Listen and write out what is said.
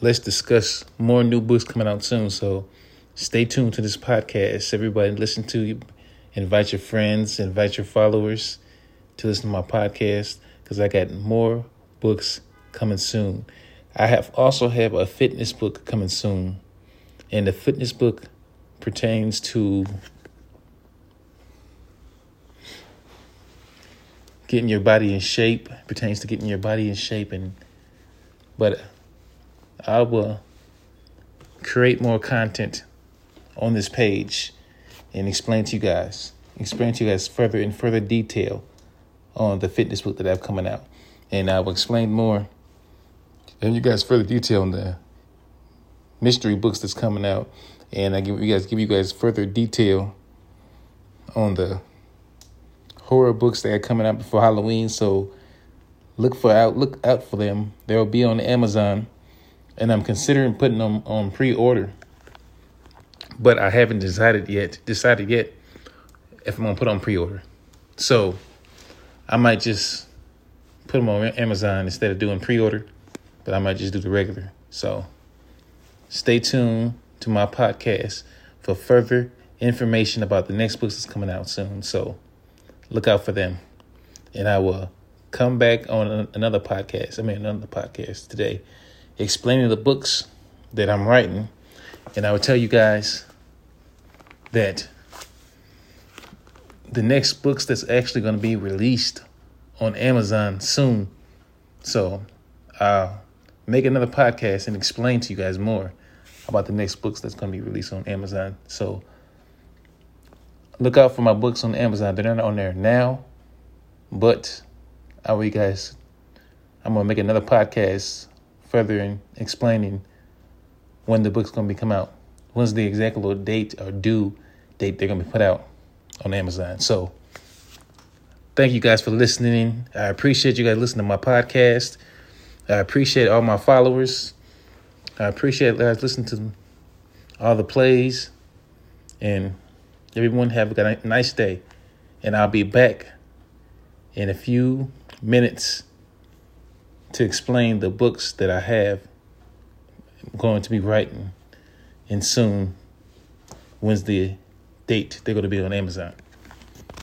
let's discuss more new books coming out soon. So stay tuned to this podcast. Everybody listen to you. Invite your friends, invite your followers to listen to my podcast because I got more books coming soon. I have also have a fitness book coming soon. And the fitness book pertains to getting your body in shape, pertains to getting your body in shape and but I will create more content on this page and explain to you guys, explain to you guys further in further detail on the fitness book that I have coming out. And I will explain more and you guys further detail on the mystery books that's coming out. And I give you guys give you guys further detail on the horror books that are coming out before Halloween. So look for out look out for them. They'll be on Amazon, and I'm considering putting them on pre-order. But I haven't decided yet. Decided yet if I'm gonna put on pre-order. So I might just put them on Amazon instead of doing pre-order. But I might just do the regular. So stay tuned to my podcast for further information about the next books that's coming out soon. So look out for them. And I will come back on another podcast. I mean, another podcast today explaining the books that I'm writing. And I will tell you guys that the next books that's actually going to be released on Amazon soon. So I'll make another podcast and explain to you guys more about the next books that's going to be released on Amazon. So look out for my books on Amazon. They're not on there now, but I will you guys. I'm gonna make another podcast further in explaining when the book's gonna be come out. When's the exact little date or due date they're gonna be put out on Amazon. So thank you guys for listening. I appreciate you guys listening to my podcast. I appreciate all my followers. I appreciate guys listening to all the plays and Everyone have a nice day. And I'll be back in a few minutes to explain the books that I have going to be writing and soon when's the date they're going to be on Amazon.